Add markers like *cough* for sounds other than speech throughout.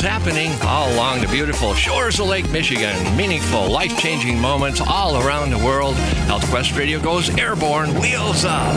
It's happening all along the beautiful shores of Lake Michigan. Meaningful, life changing moments all around the world. Health Quest Radio goes airborne, wheels up.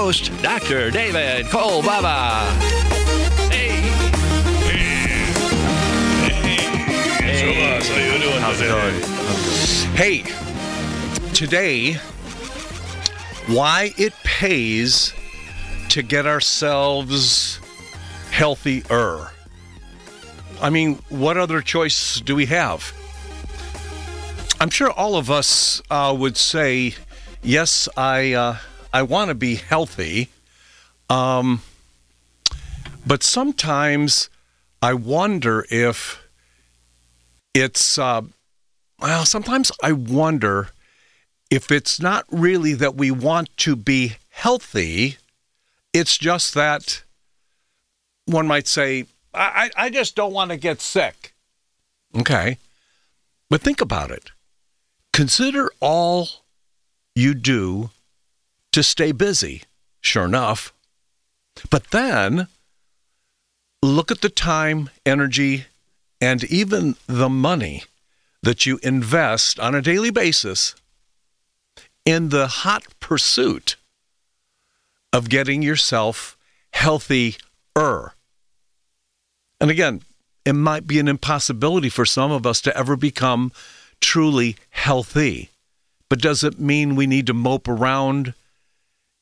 Dr. David Kolbaba. Hey. Hey. how you doing How's it today? Hey, today, why it pays to get ourselves healthier. I mean, what other choice do we have? I'm sure all of us uh, would say, yes, I uh, I want to be healthy, um, but sometimes I wonder if it's uh, well, sometimes I wonder if it's not really that we want to be healthy, it's just that one might say, I, I just don't want to get sick. Okay. But think about it. Consider all you do to stay busy. Sure enough. But then look at the time, energy, and even the money that you invest on a daily basis in the hot pursuit of getting yourself healthier. And again, it might be an impossibility for some of us to ever become truly healthy. But does it mean we need to mope around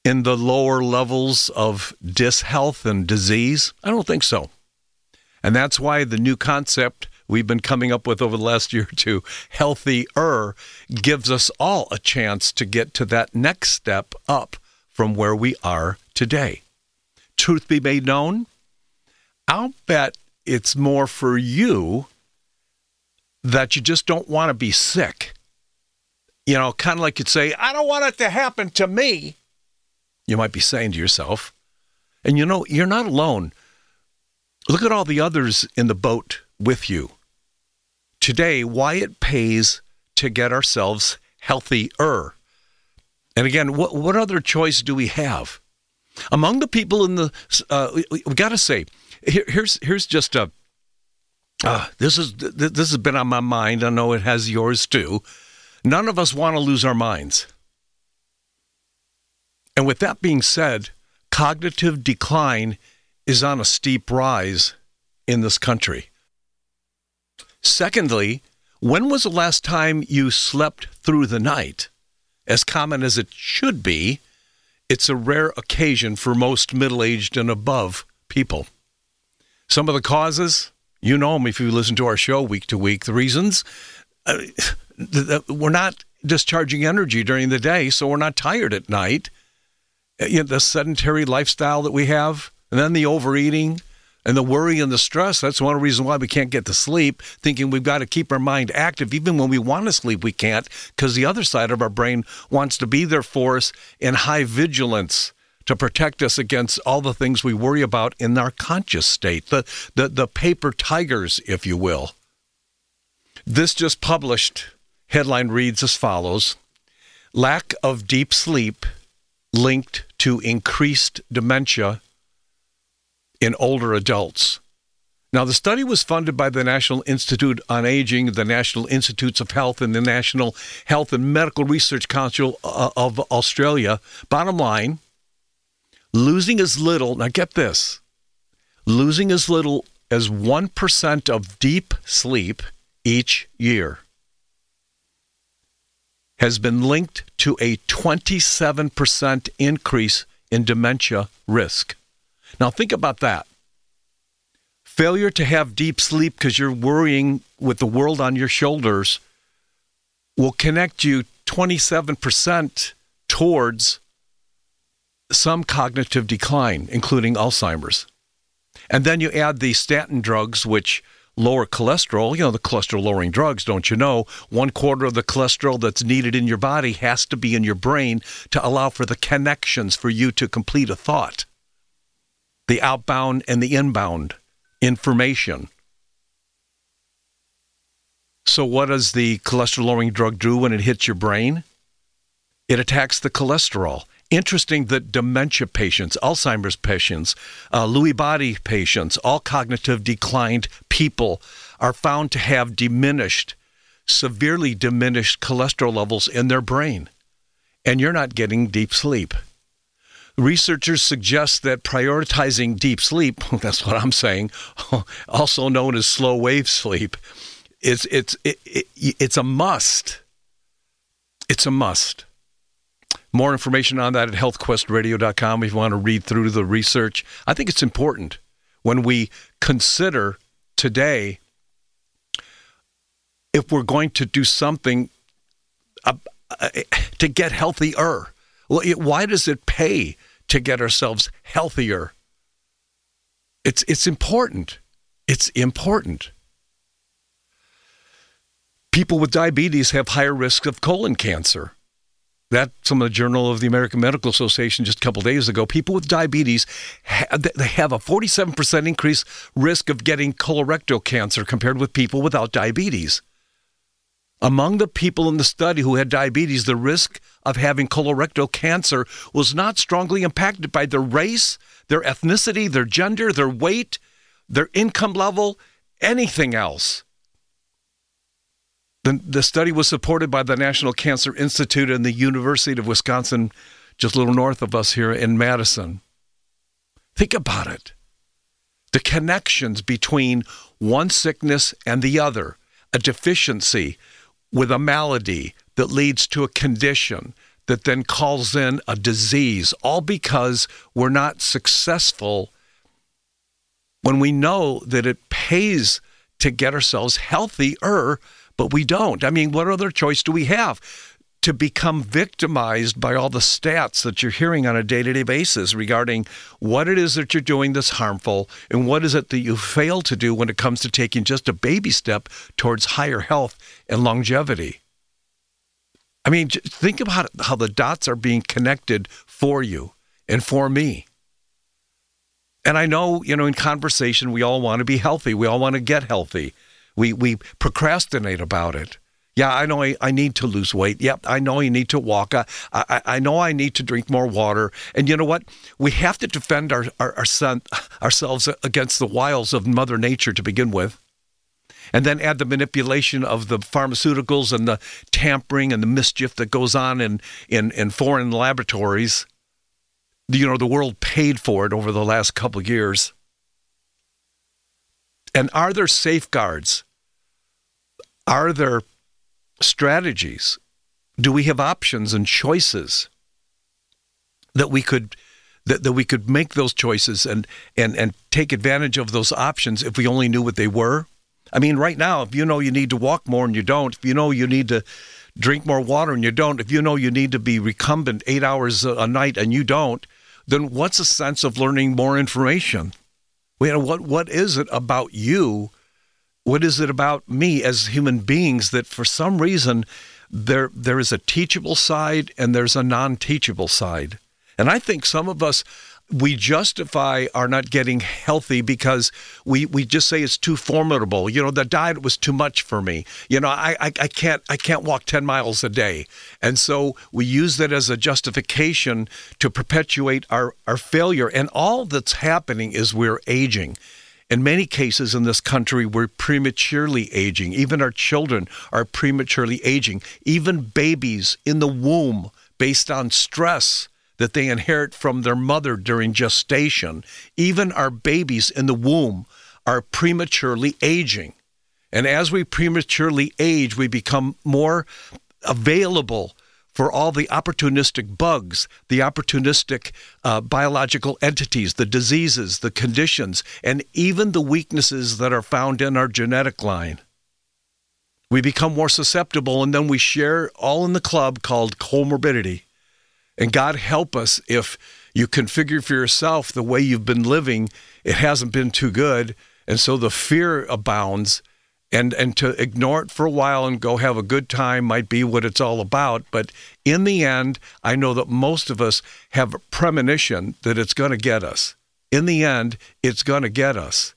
in the lower levels of dishealth and disease? I don't think so. And that's why the new concept we've been coming up with over the last year or two, healthier, gives us all a chance to get to that next step up from where we are today. Truth be made known, I'll bet it's more for you that you just don't want to be sick. You know, kind of like you'd say, I don't want it to happen to me. You might be saying to yourself, and you know, you're not alone. Look at all the others in the boat with you. Today, why it pays to get ourselves healthier. And again, what, what other choice do we have? Among the people in the, uh, we, we got to say, here, here's here's just a. Uh, this is this has been on my mind. I know it has yours too. None of us want to lose our minds. And with that being said, cognitive decline is on a steep rise in this country. Secondly, when was the last time you slept through the night? As common as it should be, it's a rare occasion for most middle aged and above people. Some of the causes, you know them if you listen to our show week to week. The reasons, uh, *laughs* we're not discharging energy during the day, so we're not tired at night. You know, the sedentary lifestyle that we have, and then the overeating, and the worry and the stress. That's one reason why we can't get to sleep, thinking we've got to keep our mind active. Even when we want to sleep, we can't because the other side of our brain wants to be there for us in high vigilance to protect us against all the things we worry about in our conscious state, the, the, the paper tigers, if you will. This just published headline reads as follows Lack of deep sleep linked to increased dementia in older adults. Now, the study was funded by the National Institute on Aging, the National Institutes of Health, and the National Health and Medical Research Council uh, of Australia. Bottom line losing as little, now get this, losing as little as 1% of deep sleep each year has been linked to a 27% increase in dementia risk. Now, think about that. Failure to have deep sleep because you're worrying with the world on your shoulders will connect you 27% towards some cognitive decline, including Alzheimer's. And then you add the statin drugs, which lower cholesterol. You know, the cholesterol lowering drugs, don't you know? One quarter of the cholesterol that's needed in your body has to be in your brain to allow for the connections for you to complete a thought. The outbound and the inbound information. So, what does the cholesterol lowering drug do when it hits your brain? It attacks the cholesterol interesting that dementia patients, Alzheimer's patients, uh, Lewy body patients, all cognitive declined people are found to have diminished, severely diminished cholesterol levels in their brain. And you're not getting deep sleep. Researchers suggest that prioritizing deep sleep, *laughs* that's what I'm saying, *laughs* also known as slow wave sleep, is it's it, it, it's a must. It's a must. More information on that at healthquestradio.com if you want to read through the research. I think it's important when we consider today if we're going to do something uh, to get healthier. Why does it pay to get ourselves healthier? It's it's important. It's important. People with diabetes have higher risk of colon cancer that from the Journal of the American Medical Association just a couple days ago. People with diabetes they have a 47% increase risk of getting colorectal cancer compared with people without diabetes. Among the people in the study who had diabetes, the risk of having colorectal cancer was not strongly impacted by their race, their ethnicity, their gender, their weight, their income level, anything else. The, the study was supported by the National Cancer Institute and the University of Wisconsin, just a little north of us here in Madison. Think about it the connections between one sickness and the other, a deficiency with a malady that leads to a condition that then calls in a disease, all because we're not successful when we know that it pays to get ourselves healthier but we don't. I mean, what other choice do we have? To become victimized by all the stats that you're hearing on a day to day basis regarding what it is that you're doing that's harmful and what is it that you fail to do when it comes to taking just a baby step towards higher health and longevity. I mean, think about how the dots are being connected for you and for me. And I know, you know, in conversation, we all want to be healthy. We all want to get healthy. We we procrastinate about it. Yeah, I know I, I need to lose weight. Yep, I know I need to walk. I, I, I know I need to drink more water. And you know what? We have to defend our, our, our son, *laughs* ourselves against the wiles of Mother Nature to begin with. And then add the manipulation of the pharmaceuticals and the tampering and the mischief that goes on in, in, in foreign laboratories. You know, the world paid for it over the last couple years. And are there safeguards are there strategies? Do we have options and choices that we could that, that we could make those choices and, and and take advantage of those options if we only knew what they were? I mean, right now, if you know you need to walk more and you don't, if you know you need to drink more water and you don't, if you know you need to be recumbent eight hours a night and you don't, then what's the sense of learning more information? What what is it about you what is it about me as human beings that for some reason there there is a teachable side and there's a non-teachable side and i think some of us we justify our not getting healthy because we, we just say it's too formidable. You know, the diet was too much for me. You know, I, I, I can't I can't walk ten miles a day. And so we use that as a justification to perpetuate our, our failure. And all that's happening is we're aging. In many cases in this country, we're prematurely aging. Even our children are prematurely aging. Even babies in the womb, based on stress that they inherit from their mother during gestation, even our babies in the womb are prematurely aging. And as we prematurely age, we become more available for all the opportunistic bugs, the opportunistic uh, biological entities, the diseases, the conditions, and even the weaknesses that are found in our genetic line. We become more susceptible, and then we share all in the club called comorbidity. And God help us if you configure for yourself the way you've been living, it hasn't been too good. And so the fear abounds and and to ignore it for a while and go have a good time might be what it's all about. But in the end i know that most of us have a premonition that it's going to get us. In the end it's going to get us.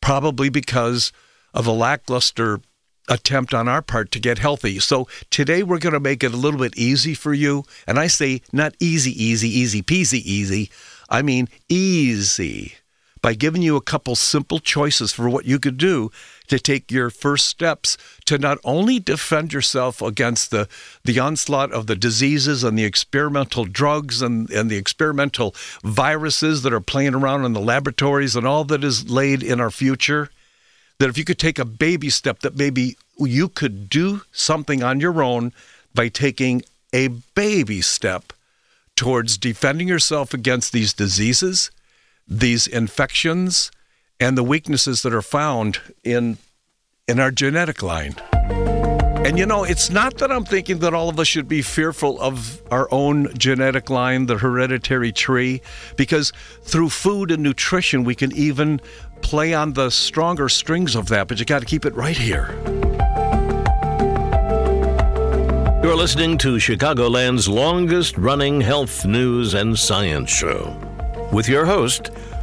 Probably because of a lackluster attempt on our part to get healthy. So today we're going to make it a little bit easy for you. And i say not easy easy easy peasy easy. I mean easy. By giving you a couple simple choices for what you could do to take your first steps to not only defend yourself against the, the onslaught of the diseases and the experimental drugs and, and the experimental viruses that are playing around in the laboratories and all that is laid in our future, that if you could take a baby step, that maybe you could do something on your own by taking a baby step towards defending yourself against these diseases, these infections, and the weaknesses that are found in in our genetic line. And you know, it's not that I'm thinking that all of us should be fearful of our own genetic line, the hereditary tree, because through food and nutrition, we can even play on the stronger strings of that, but you got to keep it right here. You're listening to Chicagoland's longest running health news and science show with your host,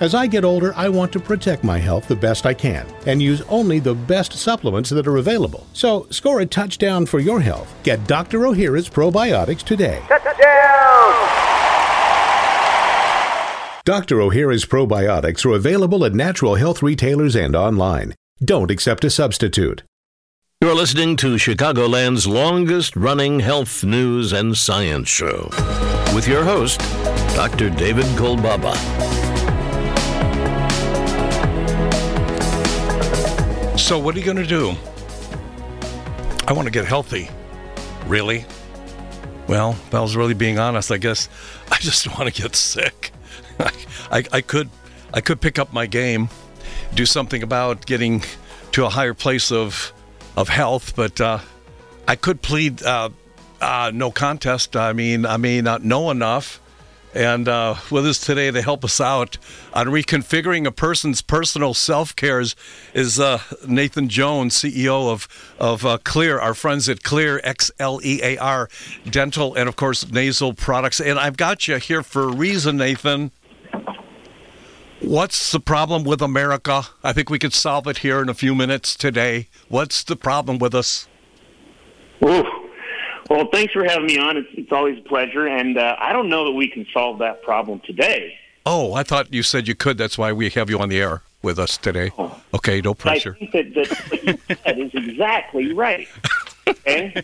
As I get older, I want to protect my health the best I can and use only the best supplements that are available. So, score a touchdown for your health. Get Dr. O'Hara's probiotics today. Touchdown! Dr. O'Hara's probiotics are available at natural health retailers and online. Don't accept a substitute. You're listening to Chicagoland's longest running health news and science show with your host, Dr. David Kolbaba. So, what are you going to do? I want to get healthy. Really? Well, if I was really being honest, I guess *laughs* I just want to get sick. I, *laughs* I, I could, I could pick up my game, do something about getting to a higher place of, of health, but uh, I could plead uh, uh, no contest. I mean, I may not know enough. And uh, with us today to help us out on reconfiguring a person's personal self cares is uh, Nathan Jones, CEO of of uh, Xlear, our friends at Xlear X L E A R Dental, and of course nasal products. And I've got you here for a reason, Nathan. What's the problem with America? I think we could solve it here in a few minutes today. What's the problem with us? Ooh. Well, thanks for having me on. It's, it's always a pleasure. And uh, I don't know that we can solve that problem today. Oh, I thought you said you could. That's why we have you on the air with us today. Oh. Okay, no pressure. I think that, that what you *laughs* said is exactly right. Okay?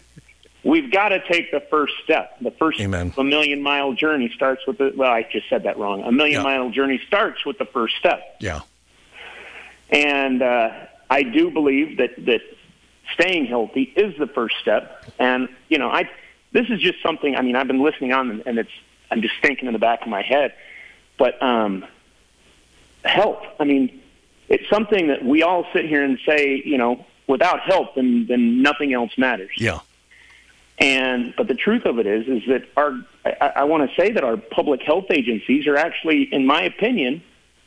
We've got to take the first step. The first Amen. a million mile journey starts with the well, I just said that wrong. A million yeah. mile journey starts with the first step. Yeah. And uh, I do believe that that staying healthy is the first step. And you know, I this is just something. I mean, I've been listening on, and it's I'm just thinking in the back of my head. But um, health. I mean, it's something that we all sit here and say, you know, without help, then then nothing else matters. Yeah. And but the truth of it is, is that our I, I want to say that our public health agencies are actually, in my opinion,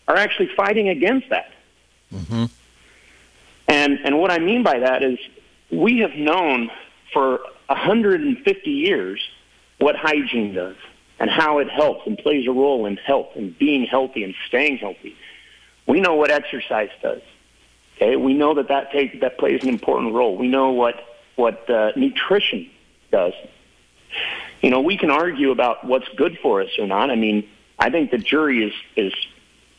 are actually fighting against that. Mm-hmm. And and what I mean by that is we have known for 150 years what hygiene does and how it helps and plays a role in health and being healthy and staying healthy. We know what exercise does. Okay, we know that that takes that plays an important role. We know what what uh, nutrition does. You know, we can argue about what's good for us or not. I mean, I think the jury is is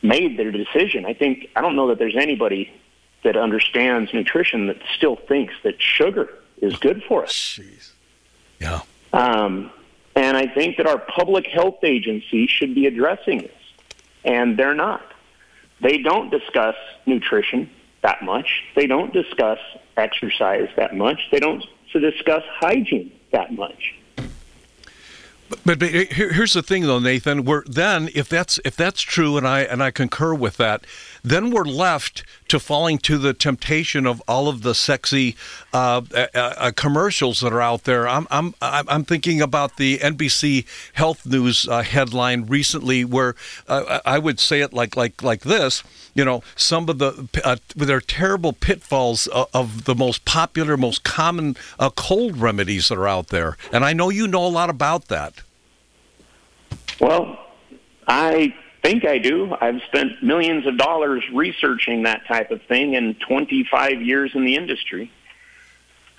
made their decision. I think I don't know that there's anybody that understands nutrition that still thinks that sugar is good for us. Jeez. Yeah. Um, and I think that our public health agency should be addressing this, and they're not. They don't discuss nutrition that much. They don't discuss exercise that much. They don't discuss hygiene that much. But, but here's the thing, though, Nathan. We're then if that's if that's true, and I and I concur with that, then we're left to falling to the temptation of all of the sexy uh, uh, uh, commercials that are out there. I'm I'm I'm thinking about the NBC Health News uh, headline recently, where uh, I would say it like like like this. You know, some of the uh, their terrible pitfalls of, of, the most popular, most common cold remedies that are out there, and I know you know a lot about that. Well, I think I do. I've spent millions of dollars researching that type of thing and 25 years in the industry.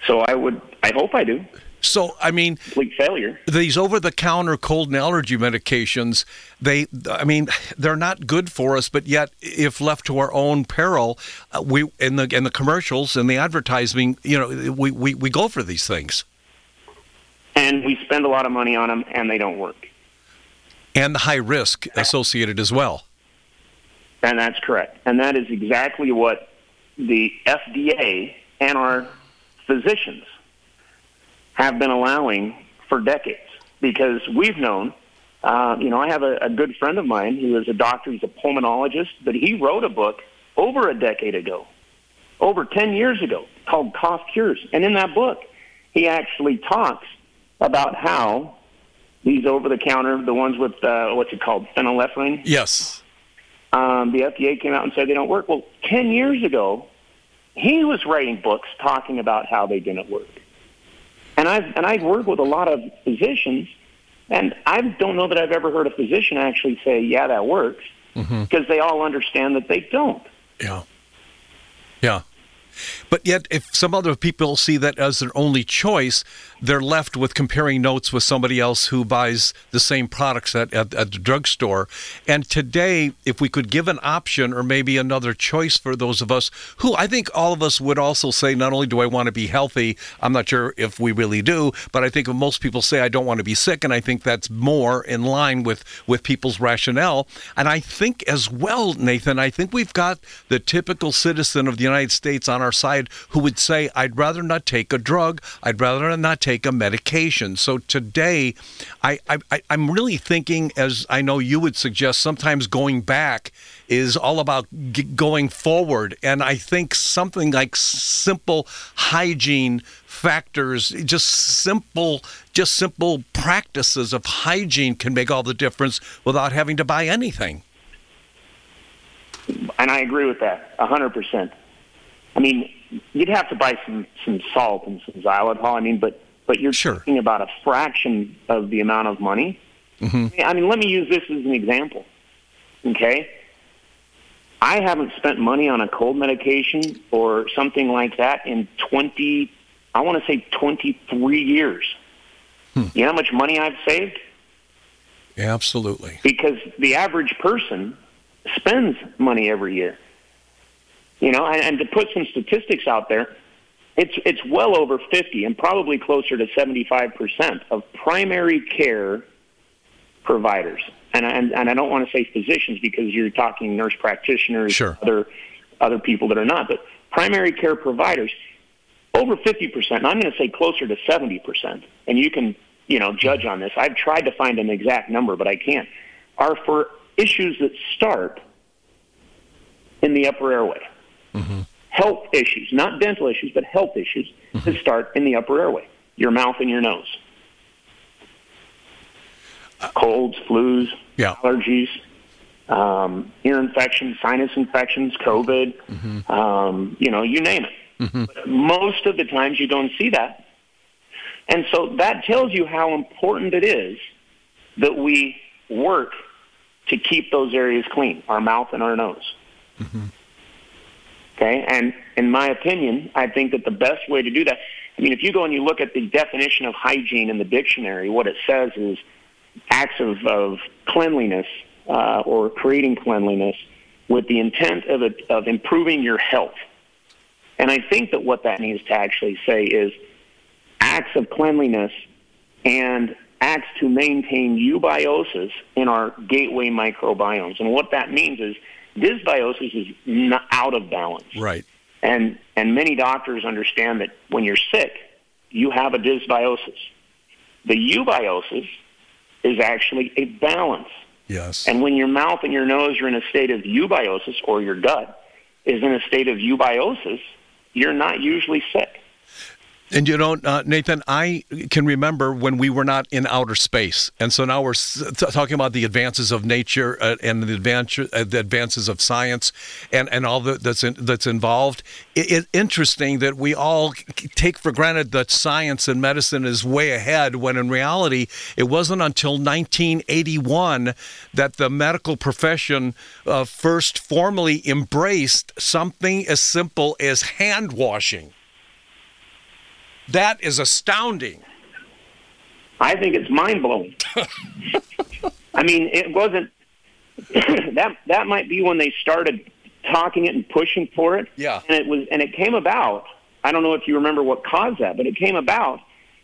So I would, I hope I do. So I mean, complete failure. These over-the-counter cold and allergy medications, they, I mean, they're not good for us. But yet, if left to our own peril, uh, we in the in the commercials and the advertising, you know, we, we we go for these things. And we spend a lot of money on them, and they don't work and the high risk associated as well. And that's correct. And that is exactly what the FDA and our physicians have been allowing for decades because we've known. Uh, you know, I have a, a good friend of mine who is a doctor. He's a pulmonologist, but he wrote a book over a decade ago, over 10 years ago, called Cough Cures. And in that book, he actually talks about how these over the counter, the ones with uh, what's it called, phenylephrine. Yes. Um, the FDA came out and said they don't work. Well, ten years ago, he was writing books talking about how they didn't work. And I've and I've worked with a lot of physicians, and I don't know that I've ever heard a physician actually say, "Yeah, that works," mm-hmm. because they all understand that they don't. Yeah. Yeah. But yet, if some other people see that as their only choice, they're left with comparing notes with somebody else who buys the same products at, at, at, the drugstore. And today, if we could give an option or maybe another choice for those of us who I think all of us would also say, not only do I want to be healthy, I'm not sure if we really do, but I think most people say I don't want to be sick. And I think that's more in line with, with people's rationale. And I think as well, Nathan, I think we've got the typical citizen of the United States on our side who would say, I'd rather not take a drug, I'd rather not take a medication. So today, I, I, I'm really thinking, as I know you would suggest, sometimes going back is all about g- going forward. And I think something like simple hygiene factors, just simple, just simple practices of hygiene can make all the difference without having to buy anything. And I agree with that, hundred percent. I mean, you'd have to buy some some salt and some xylitol. I mean, but but you're sure. talking about a fraction of the amount of money. Mm-hmm. I mean, let me use this as an example. Okay? I haven't spent money on a cold medication or something like that in 20, I want to say 23 years. Hmm. You know how much money I've saved? Absolutely. Because the average person spends money every year. You know, and, and to put some statistics out there, it's it's well over 50 and probably closer to 75 percent of primary care providers. And, and and I don't want to say physicians because you're talking nurse practitioners, sure. other other people that are not, but primary care providers over 50 percent. and I'm going to say closer to 70 percent. And you can you know judge on this. I've tried to find an exact number, but I can't. Are for issues that start in the upper airway. Mm-hmm health issues, not dental issues, but health issues mm-hmm. that start in the upper airway, your mouth and your nose. Colds, flus, yeah. allergies, um, ear infections, sinus infections, COVID, um, you know, you name it. But most of the times you don't see that. And so that tells you how important it is that we work to keep those areas clean, our mouth and our nose. Okay, and in my opinion, I think that the best way to do that, I mean, if you go and you look at the definition of hygiene in the dictionary, what it says is acts of, of cleanliness uh, or creating cleanliness with the intent of, of improving your health. And I think that what that needs to actually say is acts of cleanliness and acts to maintain eubiosis in our gateway microbiomes. And what that means is dysbiosis is not out of balance. Right. And and many doctors understand that when you're sick, you have a dysbiosis. The eubiosis is actually a balance. Yes. And when your mouth and your nose are in a state of eubiosis, or your gut is in a state of eubiosis, you're not usually sick. And you know, uh, Nathan, I can remember when we were not in outer space, and so now we're talking about the advances of nature uh, and the, advance- uh, the advances of science, and, and all the, that's in, that's involved. It, it's interesting that we all take for granted that science and medicine is way ahead, when in reality, it wasn't until 1981 that the medical profession uh, first formally embraced something as simple as hand washing. That is astounding. I think it's mind blowing. *laughs* I mean, it wasn't *clears throat* that that might be when they started talking it and pushing for it. Yeah. And it was and it came about. I don't know if you remember what caused that, but it came about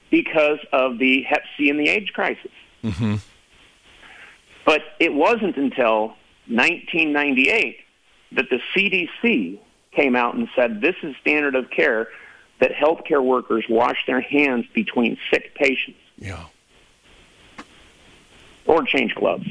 because of the Hep C and the AIDS crisis. Mm-hmm. But it wasn't until 1998 that the CDC came out and said this is standard of care that healthcare workers wash their hands between sick patients Yeah. or change gloves.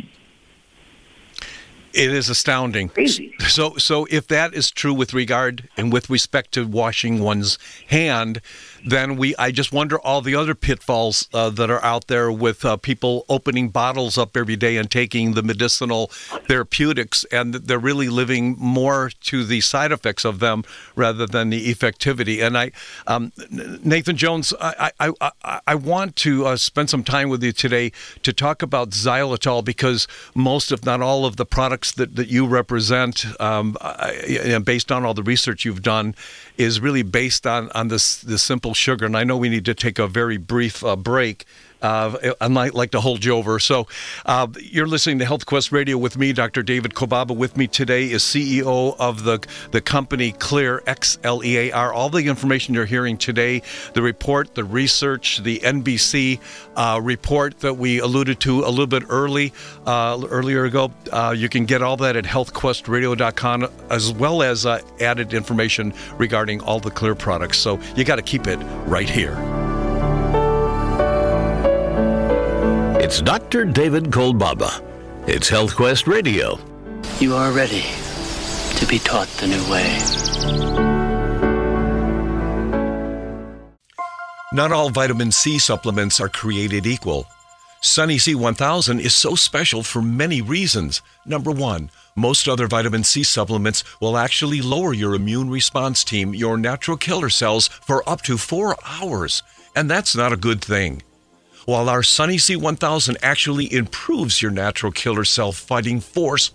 It is astounding. Crazy. So, so if that is true with regard and with respect to washing one's hand, then we. I just wonder all the other pitfalls uh, that are out there with uh, people opening bottles up every day and taking the medicinal therapeutics, and they're really living more to the side effects of them rather than the effectivity. And I, um, Nathan Jones, I, I, I, I want to uh, spend some time with you today to talk about xylitol because most, if not all, of the products that, that you represent, um, I, based on all the research you've done, is really based on on this this simple sugar. And I know we need to take a very brief uh, break. Uh, I might like to hold you over. So, uh, you're listening to Health Quest Radio with me, Dr. David Kolbaba. With me today is CEO of the the company Xlear X L E A R. All the information you're hearing today, the report, the research, the NBC uh, report that we alluded to a little bit early uh, earlier ago. Uh, you can get all that at healthquestradio.com, as well as uh, added information regarding all the Xlear products. So you got to keep it right here. It's Dr. David Kolbaba. It's HealthQuest Radio. You are ready to be taught the new way. Not all vitamin C supplements are created equal. Sunny C 1000 is so special for many reasons. Number one, most other vitamin C supplements will actually lower your immune response team, your natural killer cells, for up to four hours. And that's not a good thing. While our Sunny C 1000 actually improves your natural killer cell fighting force,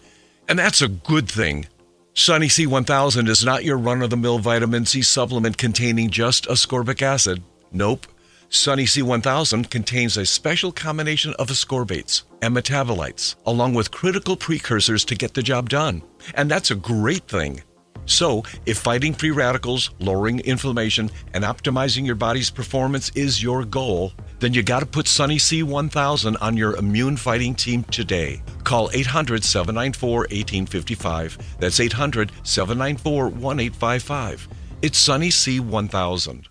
and that's a good thing. Sunny C 1000 is not your run of the mill vitamin C supplement containing just ascorbic acid. Nope. Sunny C1000 contains a special combination of ascorbates and metabolites, along with critical precursors to get the job done. And that's a great thing. So, if fighting free radicals, lowering inflammation, and optimizing your body's performance is your goal, then you got to put Sunny C1000 on your immune fighting team today. Call 800 794 1855. That's 800 794 1855. It's Sunny C1000.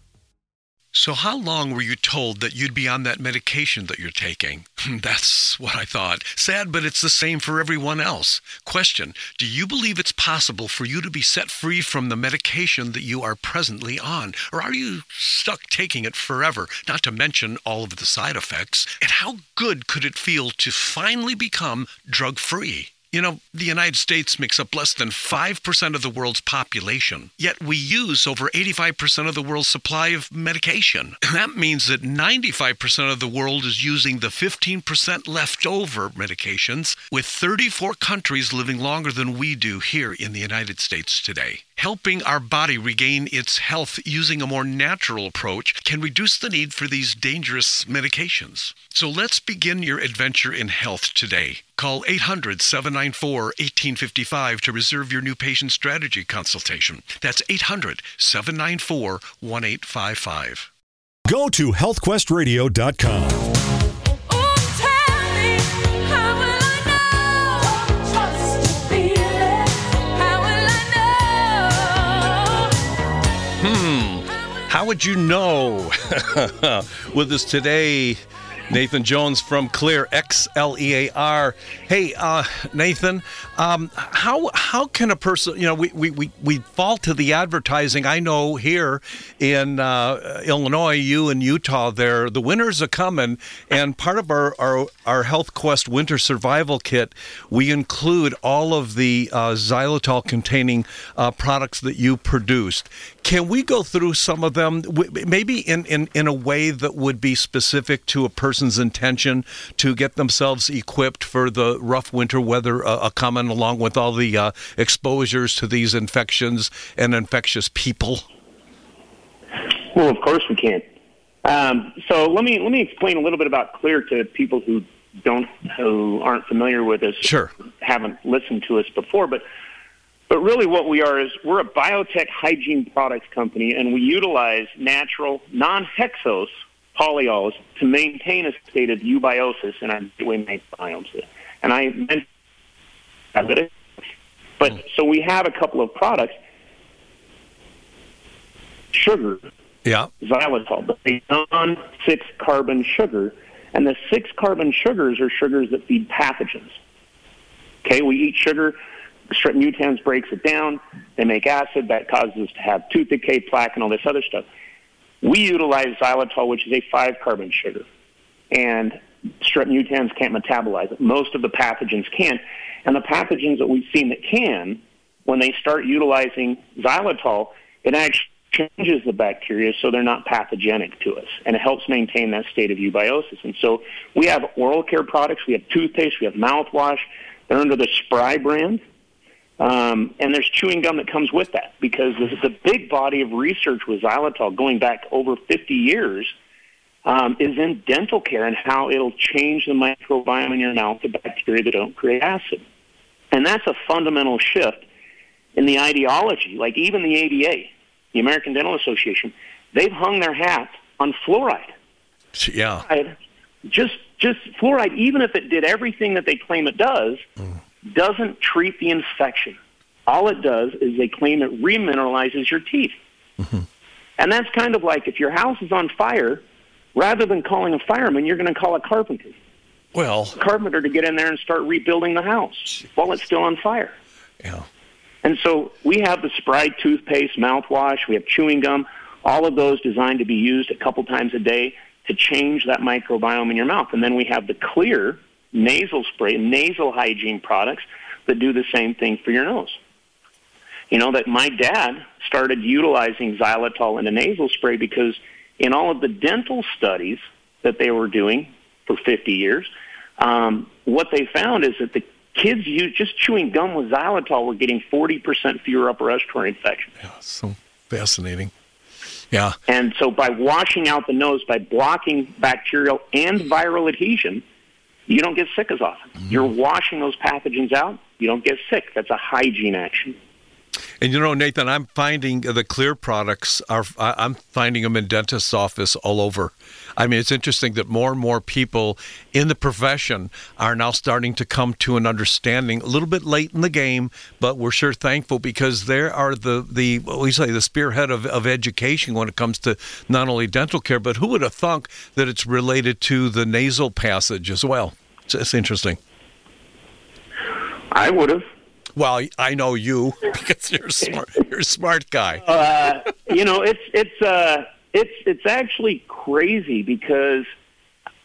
So, how long were you told that you'd be on that medication that you're taking? *laughs* That's what I thought. Sad, but it's the same for everyone else. Question Do you believe it's possible for you to be set free from the medication that you are presently on? Or are you stuck taking it forever, not to mention all of the side effects? And how good could it feel to finally become drug free? You know, the United States makes up less than 5% of the world's population, yet we use over 85% of the world's supply of medication. *laughs* That means that 95% of the world is using the 15% leftover medications, with 34 countries living longer than we do here in the United States today. Helping our body regain its health using a more natural approach can reduce the need for these dangerous medications. So let's begin your adventure in health today. Call 800 794 1855 to reserve your new patient strategy consultation. That's 800 794 1855. Go to healthquestradio.com. How will I know? Hmm. How would you know? *laughs* With us today, Nathan Jones from Xlear X L E A R. Hey, uh, Nathan, um, how how can a person, you know, we, we, we, we fall to the advertising. I know here in uh, Illinois, you in Utah, there, the winters are coming, and part of our, our, our Health Quest Winter Survival Kit, we include all of the uh, xylitol containing uh, products that you produced. Can we go through some of them, maybe in, in, in a way that would be specific to a person's intention to get themselves equipped for the rough winter weather uh, coming, along with all the uh, exposures to these infections and infectious people? Well, of course we can. Um, so let me let me explain a little bit about Xlear to people who don't who aren't familiar with us, sure, haven't listened to us before, but but really, what we are is we're a biotech hygiene products company, and we utilize natural, non-hexose polyols to maintain a state of eubiosis in our gateway microbiomes. And I mentioned that. But hmm. so we have a couple of products. Sugar, yeah, xylitol, but a non-six carbon sugar, and the six carbon sugars are sugars that feed pathogens. Okay, we eat sugar mutans breaks it down. They make acid that causes us to have tooth decay, plaque, and all this other stuff. We utilize xylitol, which is a five carbon sugar, and strep mutans can't metabolize it. Most of the pathogens can, and the pathogens that we've seen that can, when they start utilizing xylitol, it actually changes the bacteria so they're not pathogenic to us, and it helps maintain that state of eubiosis. And so we have oral care products, we have toothpaste, we have mouthwash. They're under the Spry brand. Um, and there's chewing gum that comes with that because the, the big body of research with xylitol going back over 50 years um, is in dental care and how it'll change the microbiome in your mouth, the bacteria that don't create acid. And that's a fundamental shift in the ideology. Like even the ADA, the American Dental Association, they've hung their hat on fluoride. Yeah. Fluoride, just just fluoride, even if it did everything that they claim it does. Mm doesn't treat the infection. All it does is they claim it remineralizes your teeth. Mm-hmm. And that's kind of like if your house is on fire, rather than calling a fireman, you're going to call a carpenter. Well, a carpenter to get in there and start rebuilding the house while it's still on fire. Yeah. And so we have the Spry toothpaste, mouthwash, we have chewing gum, all of those designed to be used a couple times a day to change that microbiome in your mouth. And then we have the Xlear nasal spray, nasal hygiene products that do the same thing for your nose. You know, that my dad started utilizing xylitol in a nasal spray because in all of the dental studies that they were doing for 50 years, um, what they found is that the kids use, just chewing gum with xylitol were getting 40% fewer upper respiratory infections. Yeah, so fascinating. Yeah. And so by washing out the nose, by blocking bacterial and viral adhesion, you don't get sick as often. Mm-hmm. You're washing those pathogens out, you don't get sick. That's a hygiene action. And you know, Nathan, I'm finding the Xlear products are. I'm finding them in dentists' office all over. I mean, it's interesting that more and more people in the profession are now starting to come to an understanding. A little bit late in the game, but we're sure thankful because there are the the we say the spearhead of, of education when it comes to not only dental care, but who would have thunk that it's related to the nasal passage as well? It's, it's interesting. I would have. Well, I know you *laughs* because you're a smart. You're a smart guy. Uh, you know, it's it's uh, it's it's actually crazy because,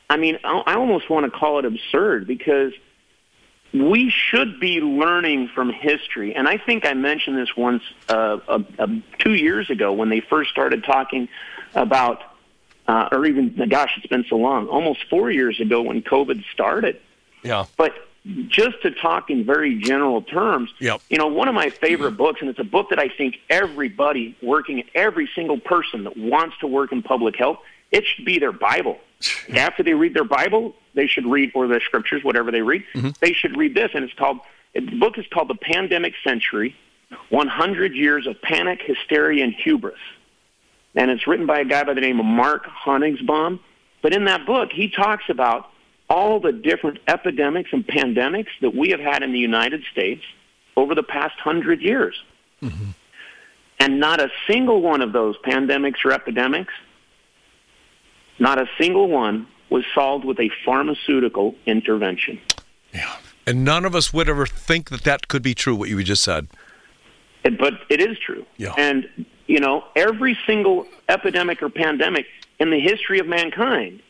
I mean, I almost want to call it absurd because we should be learning from history. And I think I mentioned this once uh, uh, uh, two years ago when they first started talking about, uh, or even, gosh, it's been so long, almost four years ago when COVID started. Yeah. But just to talk in very general terms, Yep. you know, one of my favorite mm-hmm. books, and it's a book that I think everybody working, every single person that wants to work in public health, it should be their Bible. *laughs* After they read their Bible, they should read, or their scriptures, whatever they read, mm-hmm. they should read this. And it's called, the book is called The Pandemic Century 100 Years of Panic, Hysteria, and Hubris. And it's written by a guy by the name of Mark Honigsbaum. But in that book, he talks about all the different epidemics and pandemics that we have had in the United States over the past hundred years. Mm-hmm. And not a single one of those pandemics or epidemics, not a single one was solved with a pharmaceutical intervention. Yeah. And none of us would ever think that that could be true, what you just said. But it is true. Yeah. And, you know, every single epidemic or pandemic in the history of mankind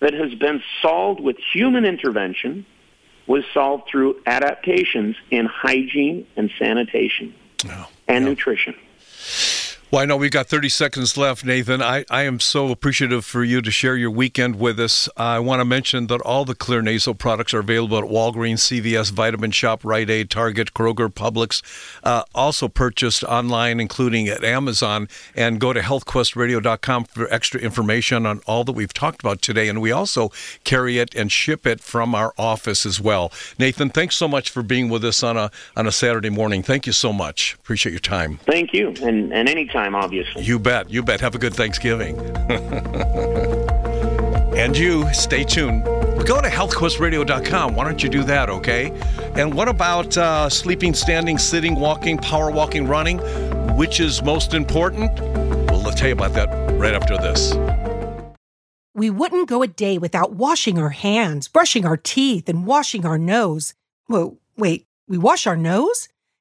that has been solved with human intervention was solved through adaptations in hygiene and sanitation and nutrition. Well, I know we've got 30 seconds left, Nathan. I, I am so appreciative for you to share your weekend with us. I want to mention that all the Xlear Nasal products are available at Walgreens, CVS, Vitamin Shoppe, Rite Aid, Target, Kroger, Publix. Uh, also purchased online, including at Amazon. And go to healthquestradio.com for extra information on all that we've talked about today. And we also carry it and ship it from our office as well. Nathan, thanks so much for being with us on a on a Saturday morning. Thank you so much. Appreciate your time. Thank you. And, and anytime, obviously. You bet. You bet. Have a good Thanksgiving. *laughs* and you, stay tuned. Go to healthquestradio.com. Why don't you do that, okay? And what about uh, sleeping, standing, sitting, walking, power walking, running? Which is most important? Well, let's tell you about that right after this. We wouldn't go a day without washing our hands, brushing our teeth, and washing our nose. Whoa, wait, we wash our nose?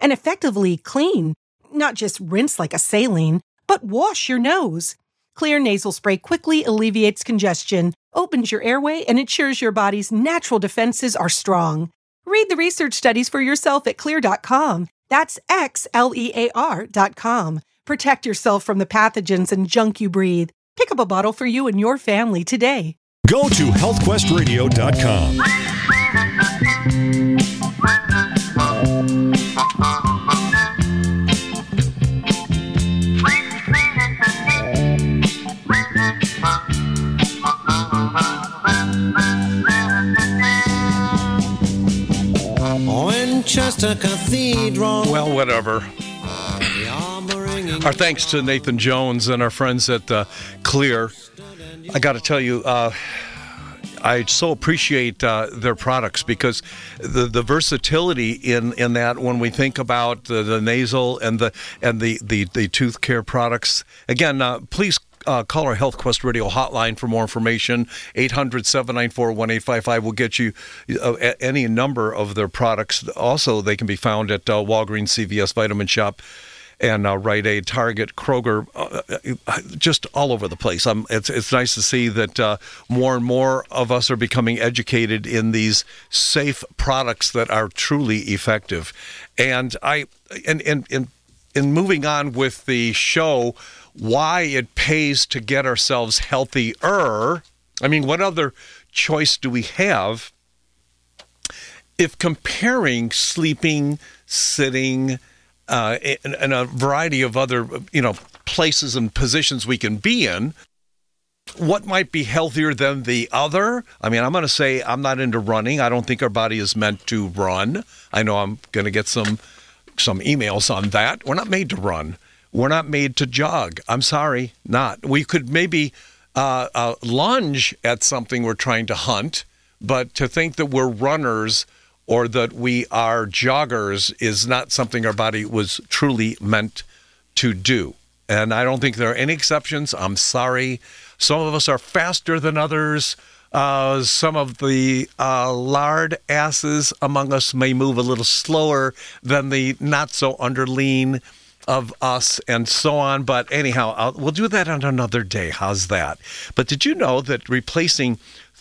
and effectively clean, not just rinse like a saline, but wash your nose. Xlear nasal spray quickly alleviates congestion, opens your airway, and ensures your body's natural defenses are strong. Read the research studies for yourself at Xlear.com. That's X L E A R.com. Protect yourself from the pathogens and junk you breathe. Pick up a bottle for you and your family today. Go to healthquestradio.com. Winchester Cathedral. Well, whatever. Our thanks to Nathan Jones and our friends at uh, Xlear. I got to tell you, uh, I so appreciate uh, their products because the, the versatility in, in that when we think about the, the nasal and the and the, the, the tooth care products. Again, uh, please uh, call our Health Quest Radio hotline for more information. 800 794 1855 will get you uh, any number of their products. Also, they can be found at uh, Walgreens, CVS, Vitamin Shoppe and uh, Rite Aid, Target, Kroger, uh, uh, just all over the place. Um, it's it's nice to see that uh, more and more of us are becoming educated in these safe products that are truly effective. And I and and in in moving on with the show, why it pays to get ourselves healthier. I mean, what other choice do we have? If comparing sleeping, sitting, uh, and, and a variety of other, you know, places and positions we can be in. What might be healthier than the other? I mean, I'm going to say I'm not into running. I don't think our body is meant to run. I know I'm going to get some some emails on that. We're not made to run. We're not made to jog. I'm sorry, not. We could maybe uh, uh, lunge at something we're trying to hunt, but to think that we're runners or that we are joggers is not something our body was truly meant to do. And I don't think there are any exceptions. I'm sorry. Some of us are faster than others. Uh, some of the uh, lard asses among us may move a little slower than the not so underlean of us and so on. But anyhow, I'll, we'll do that on another day. How's that? But did you know that replacing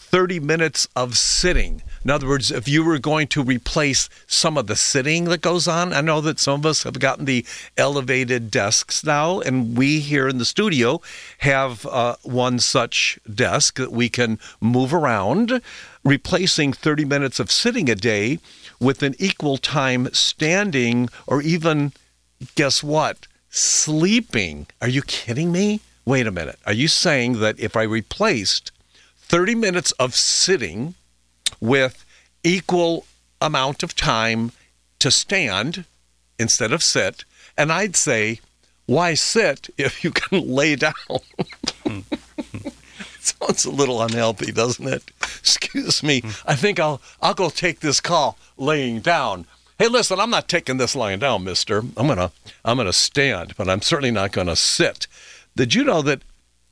30 minutes of sitting. In other words, if you were going to replace some of the sitting that goes on, I know that some of us have gotten the elevated desks now, and we here in the studio have uh, one such desk that we can move around, replacing 30 minutes of sitting a day with an equal time standing or even, guess what, sleeping. Are you kidding me? Wait a minute. Are you saying that if I replaced 30 minutes of sitting with equal amount of time to stand instead of sit. And I'd say, why sit *laughs* if you can lay down? *laughs* Sounds a little unhealthy, doesn't it? *laughs* Excuse me. I think I'll I'll go take this call laying down. Hey, listen, I'm not taking this lying down, mister. I'm gonna I'm gonna stand, but I'm certainly not gonna sit. Did you know that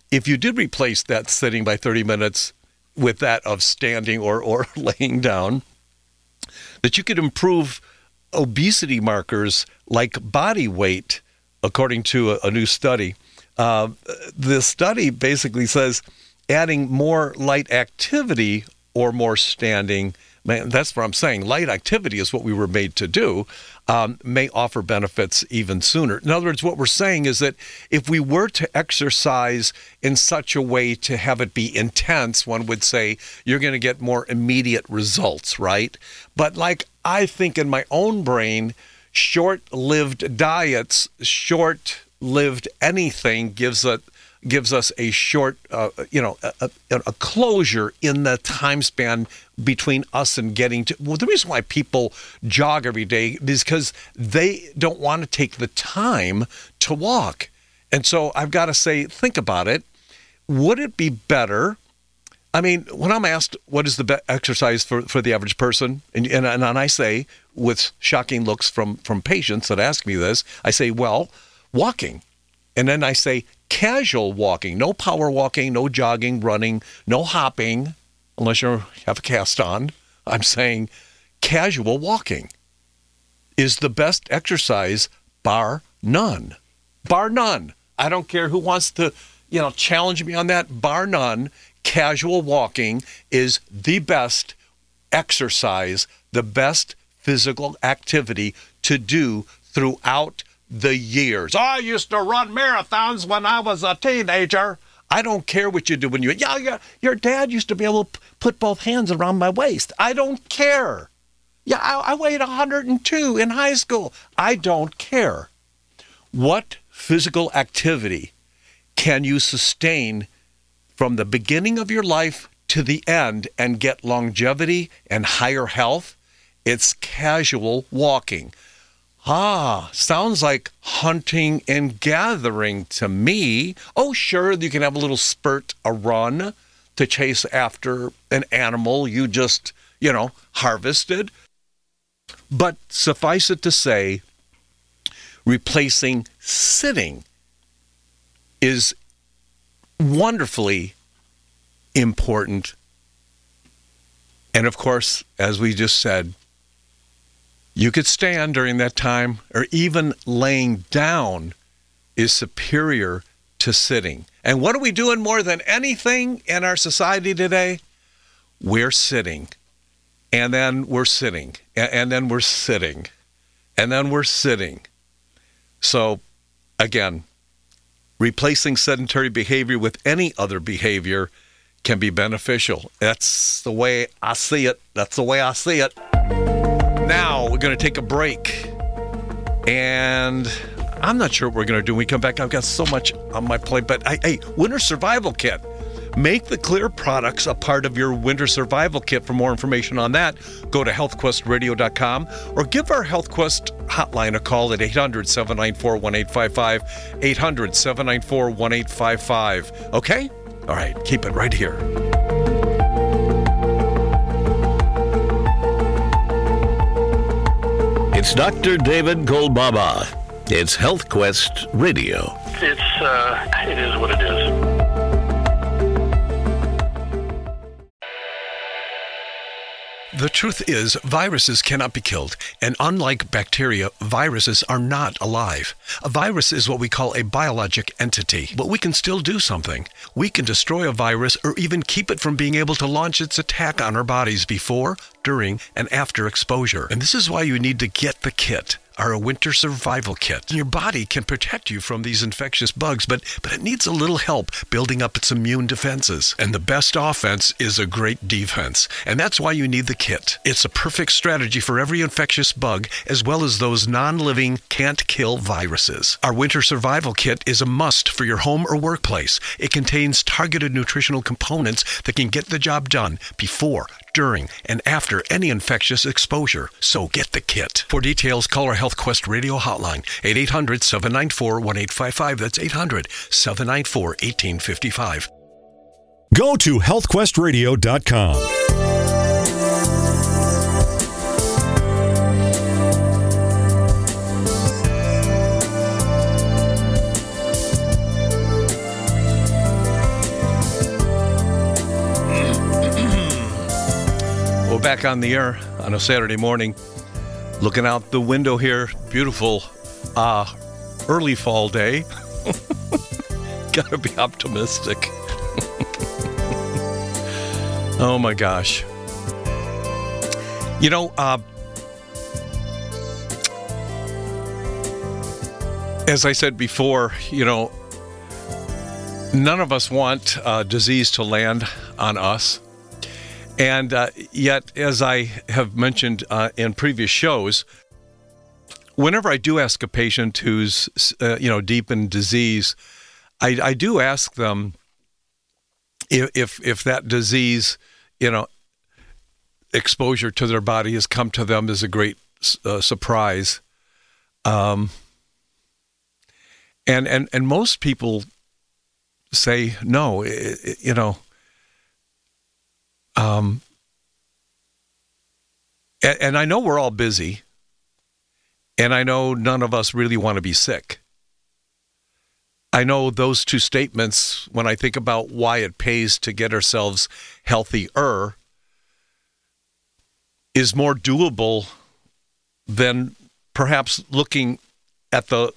if you did replace that sitting by 30 minutes with that of standing or, or *laughs* laying down, that you could improve obesity markers like body weight, according to a, a new study. Uh, the study basically says adding more light activity or more standing that's what I'm saying. Light activity is what we were made to do, um, may offer benefits even sooner. In other words, what we're saying is that if we were to exercise in such a way to have it be intense, one would say you're going to get more immediate results, right? But like I think in my own brain, short lived diets, short lived anything gives a gives us a short, uh, you know, a, a, closure in the time span between us and getting to. Well, the reason why people jog every day is because they don't want to take the time to walk. And so I've got to say, think about it. Would it be better? I mean, when I'm asked what is the best exercise for, for the average person, and, and, and I say with shocking looks from, from patients that ask me this, I say, well, walking. And then I say, casual walking, no power walking, no jogging, running, no hopping, unless you have a cast on. I'm saying casual walking is the best exercise, bar none. Bar none. I don't care who wants to, you know, challenge me on that. Bar none, casual walking is the best exercise, the best physical activity to do throughout the years. I used to run marathons when I was a teenager. I don't care what you do when you. Yeah, yeah. Your dad used to be able to put both hands around my waist. I don't care. Yeah, I, I weighed 102 in high school. I don't care. What physical activity can you sustain from the beginning of your life to the end and get longevity and higher health? It's casual walking. Ah, sounds like hunting and gathering to me. Oh, sure, you can have a little spurt, a run to chase after an animal you just, you know, harvested. But suffice it to say, replacing sitting is wonderfully important. And of course, as we just said, you could stand during that time, or even laying down is superior to sitting. And what are we doing more than anything in our society today? We're sitting, and then we're sitting, and then we're sitting, and then we're sitting. So, again, replacing sedentary behavior with any other behavior can be beneficial. That's the way I see it. That's the way I see it. Now we're going to take a break. And I'm not sure what we're going to do when we come back. I've got so much on my plate. But hey, Winter Survival Kit. Make the Xlear products a part of your winter survival kit. For more information on that, go to healthquestradio.com or give our HealthQuest hotline a call at 800 794 1855. 800 794 1855. Okay? All right, keep it right here. It's Dr. David Kolbaba. It's HealthQuest Radio. It's, uh, it is what it is. The truth is, viruses cannot be killed, and unlike bacteria, viruses are not alive. A virus is what we call a biologic entity, but we can still do something. We can destroy a virus or even keep it from being able to launch its attack on our bodies before, during, and after exposure. And this is why you need to get the kit our winter survival kit. Your body can protect you from these infectious bugs, but, but it needs a little help building up its immune defenses. And the best offense is a great defense. And that's why you need the kit. It's a perfect strategy for every infectious bug, as well as those non living, can't kill viruses. Our winter survival kit is a must for your home or workplace. It contains targeted nutritional components that can get the job done before, during, and after any infectious exposure. So get the kit. For details, call our Health Quest radio hotline, 800 794 1855. That's 800 794 1855. Go to healthquestradio.com. We're back on the air on a Saturday morning, looking out the window here. Beautiful, uh, early fall day. *laughs* Gotta be optimistic. *laughs* oh my gosh. You know, uh, as I said before, you know, none of us want uh, disease to land on us. And uh, yet, as I have mentioned uh, in previous shows, whenever I do ask a patient who's uh, you know deep in disease, I, I do ask them if, if if that disease, you know, exposure to their body has come to them as a great uh, surprise. Um, and and and most people say no. It, it, you know. Um, and, and I know we're all busy, and I know none of us really want to be sick. I know those two statements, when I think about why it pays to get ourselves healthier, is more doable than perhaps looking at the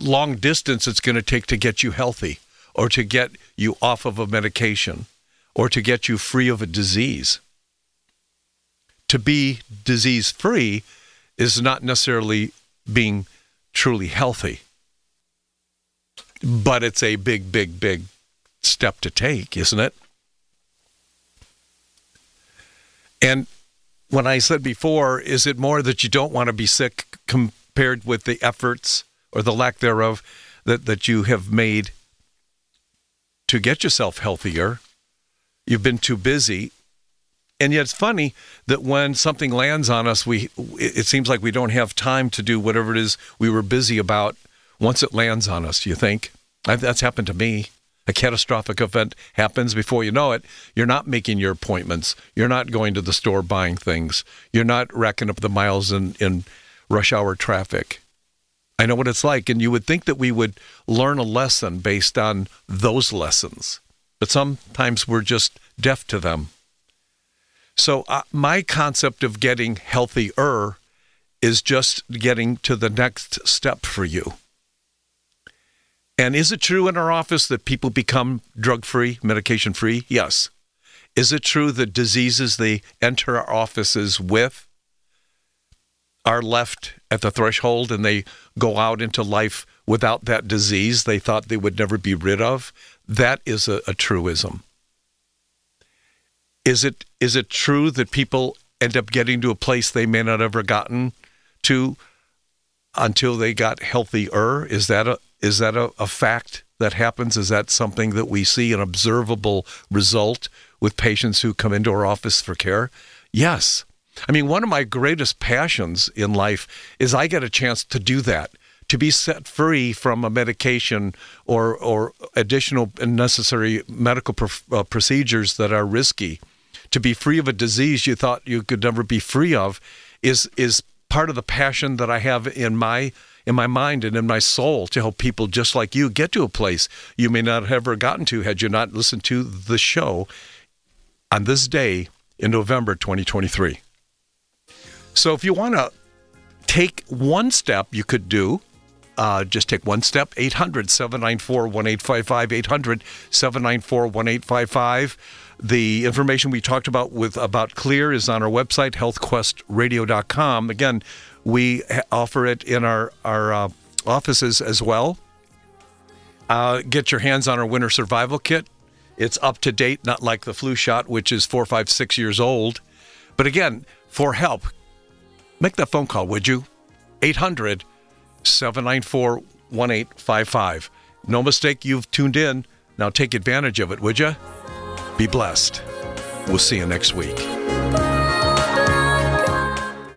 long distance it's going to take to get you healthy or to get you off of a medication or to get you free of a disease. To be disease free is not necessarily being truly healthy, but it's a big, big, big step to take, isn't it? And when I said before, is it more that you don't want to be sick compared with the efforts or the lack thereof that, that you have made to get yourself healthier? You've been too busy. And yet it's funny that when something lands on us, we it seems like we don't have time to do whatever it is we were busy about once it lands on us, you think? That's happened to me. A catastrophic event happens before you know it. You're not making your appointments. You're not going to the store buying things. You're not racking up the miles in, in rush hour traffic. I know what it's like. And you would think that we would learn a lesson based on those lessons. But sometimes we're just deaf to them. So, uh, my concept of getting healthier is just getting to the next step for you. And is it true in our office that people become drug free, medication free? Yes. Is it true that diseases they enter our offices with are left at the threshold and they go out into life without that disease they thought they would never be rid of? That is a, a truism. Is it is it true that people end up getting to a place they may not have ever gotten to until they got healthier? Is that a is that a, a fact that happens? Is that something that we see an observable result with patients who come into our office for care? Yes. I mean, one of my greatest passions in life is I get a chance to do that to be set free from a medication or or additional necessary medical pr- uh, procedures that are risky, to be free of a disease you thought you could never be free of, is is part of the passion that I have in my in my mind and in my soul to help people just like you get to a place you may not have ever gotten to had you not listened to the show on this day in November 2023. So if you want to take one step, you could do uh, just take one step 800 794 1855 800 794 1855 the information we talked about with about Xlear is on our website healthquestradio.com again we offer it in our our uh, offices as well. Uh, get your hands on our winter survival kit. It's up to date not like the flu shot which is four five six years old. But again for help make that phone call would you? 800 794 1855. No mistake, you've tuned in. Now take advantage of it, would you? Be blessed. We'll see you next week.